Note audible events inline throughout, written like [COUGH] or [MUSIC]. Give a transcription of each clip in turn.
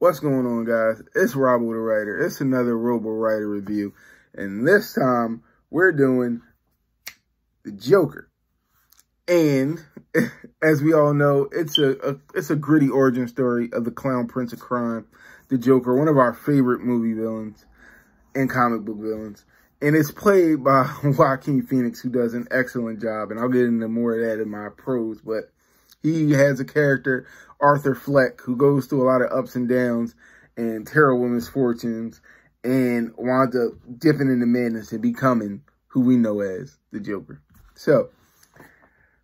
What's going on, guys? It's Robo the Writer. It's another Robo Writer review. And this time, we're doing the Joker. And, [LAUGHS] as we all know, it's a, a, it's a gritty origin story of the clown prince of crime, the Joker, one of our favorite movie villains and comic book villains. And it's played by [LAUGHS] Joaquin Phoenix, who does an excellent job. And I'll get into more of that in my pros, but he has a character, Arthur Fleck, who goes through a lot of ups and downs and terrible misfortunes and winds up dipping into madness and becoming who we know as the Joker. So,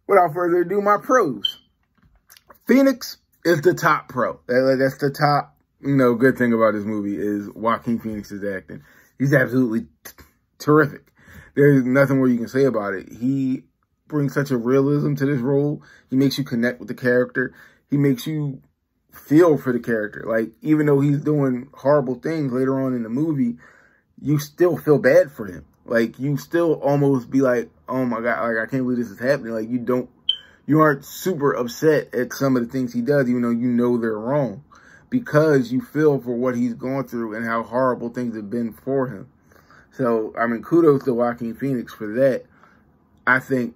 without further ado, my pros. Phoenix is the top pro. That's the top, you know, good thing about this movie is Joaquin Phoenix's acting. He's absolutely terrific. There's nothing more you can say about it. He brings such a realism to this role. He makes you connect with the character. He makes you feel for the character. Like, even though he's doing horrible things later on in the movie, you still feel bad for him. Like, you still almost be like, oh my God, like, I can't believe this is happening. Like, you don't, you aren't super upset at some of the things he does, even though you know they're wrong. Because you feel for what he's going through and how horrible things have been for him. So, I mean, kudos to Joaquin Phoenix for that. I think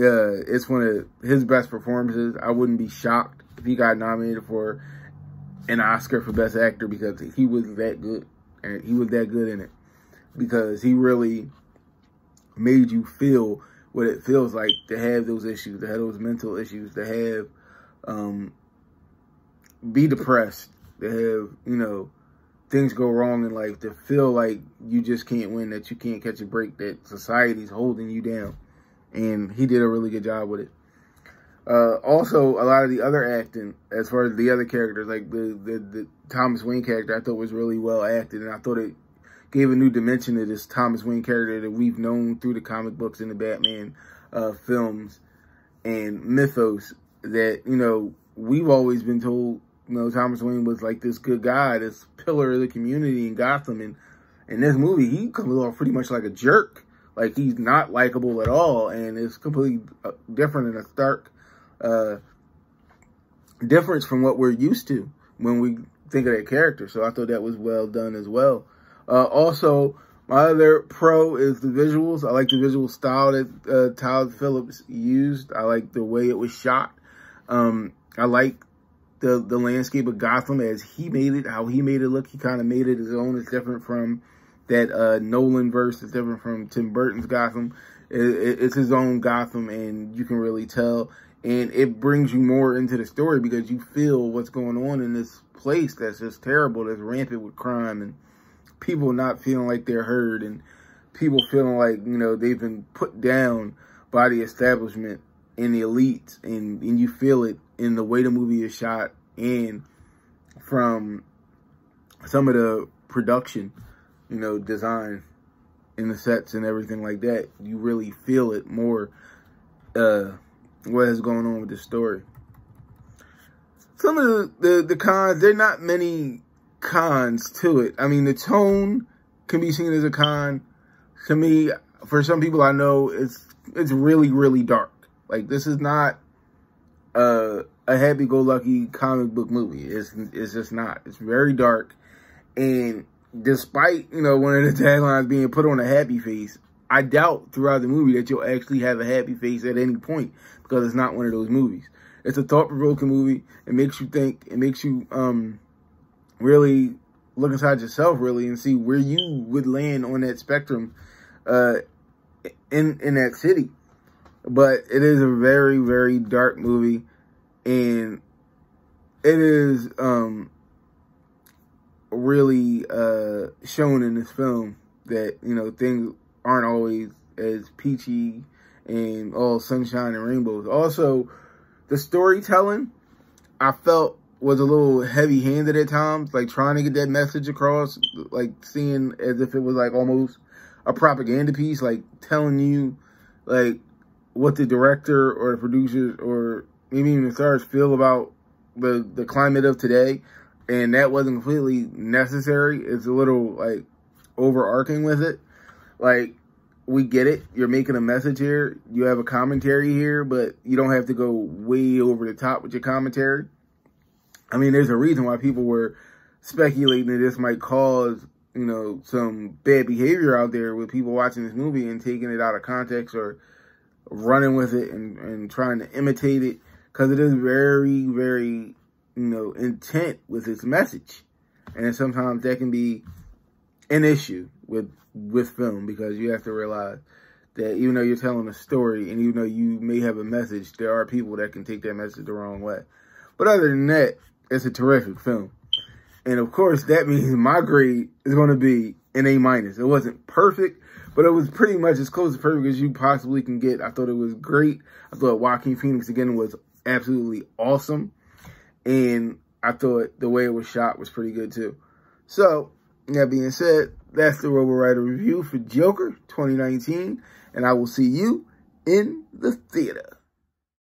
uh, it's one of his best performances. I wouldn't be shocked if he got nominated for an Oscar for Best Actor because he was that good. And he was that good in it. Because he really made you feel what it feels like to have those issues, to have those mental issues, to have, um, be depressed, to have, you know, things go wrong in life, to feel like you just can't win, that you can't catch a break, that society's holding you down and he did a really good job with it. Uh, also, a lot of the other acting, as far as the other characters, like the, the, the Thomas Wayne character, I thought was really well acted, and I thought it gave a new dimension to this Thomas Wayne character that we've known through the comic books and the Batman uh, films and mythos that, you know, we've always been told, you know, Thomas Wayne was like this good guy, this pillar of the community in Gotham, and in this movie, he comes off pretty much like a jerk. Like he's not likable at all, and it's completely uh, different and a stark uh, difference from what we're used to when we think of that character. So I thought that was well done as well. Uh, also, my other pro is the visuals. I like the visual style that uh, Todd Phillips used. I like the way it was shot. Um, I like the the landscape of Gotham as he made it, how he made it look. He kind of made it his own. It's different from that uh, Nolan verse is different from Tim Burton's Gotham. It, it, it's his own Gotham, and you can really tell. And it brings you more into the story because you feel what's going on in this place that's just terrible, that's rampant with crime, and people not feeling like they're heard, and people feeling like, you know, they've been put down by the establishment and the elites, and, and you feel it in the way the movie is shot and from some of the production you know, design in the sets and everything like that, you really feel it more, uh, what is going on with the story. Some of the, the, the cons, there are not many cons to it. I mean, the tone can be seen as a con. To me, for some people I know, it's, it's really, really dark. Like, this is not, uh, a happy-go-lucky comic book movie. It's, it's just not. It's very dark. And despite, you know, one of the taglines being put on a happy face, I doubt throughout the movie that you'll actually have a happy face at any point because it's not one of those movies. It's a thought-provoking movie. It makes you think. It makes you um, really look inside yourself, really, and see where you would land on that spectrum uh, in in that city. But it is a very, very dark movie, and it is um, really uh, shown in this film that, you know, things aren't always as peachy and all sunshine and rainbows. Also, the storytelling, I felt was a little heavy handed at times, like trying to get that message across, like seeing as if it was like almost a propaganda piece, like telling you like what the director or the producers or maybe even the stars feel about the, the climate of today and that wasn't completely necessary. It's a little like overarching with it. Like we get it. You're making a message here. You have a commentary here, but you don't have to go way over the top with your commentary. I mean, there's a reason why people were speculating that this might cause, you know, some bad behavior out there with people watching this movie and taking it out of context or running with it and, and trying to imitate it because it is very, very, you know, intent with its message. And sometimes that can be an issue with with film because you have to realize that even though you're telling a story and even though you may have a message, there are people that can take that message the wrong way. But other than that, it's a terrific film. And of course, that means [LAUGHS] my grade is going to be an A minus. It wasn't perfect, but it was pretty much as close to perfect as you possibly can get. I thought it was great. I thought Joaquin Phoenix again was absolutely awesome. And I thought the way it was shot was pretty good too. So, that being said, that's the Robo Writer review for Joker 2019. And I will see you in the theater.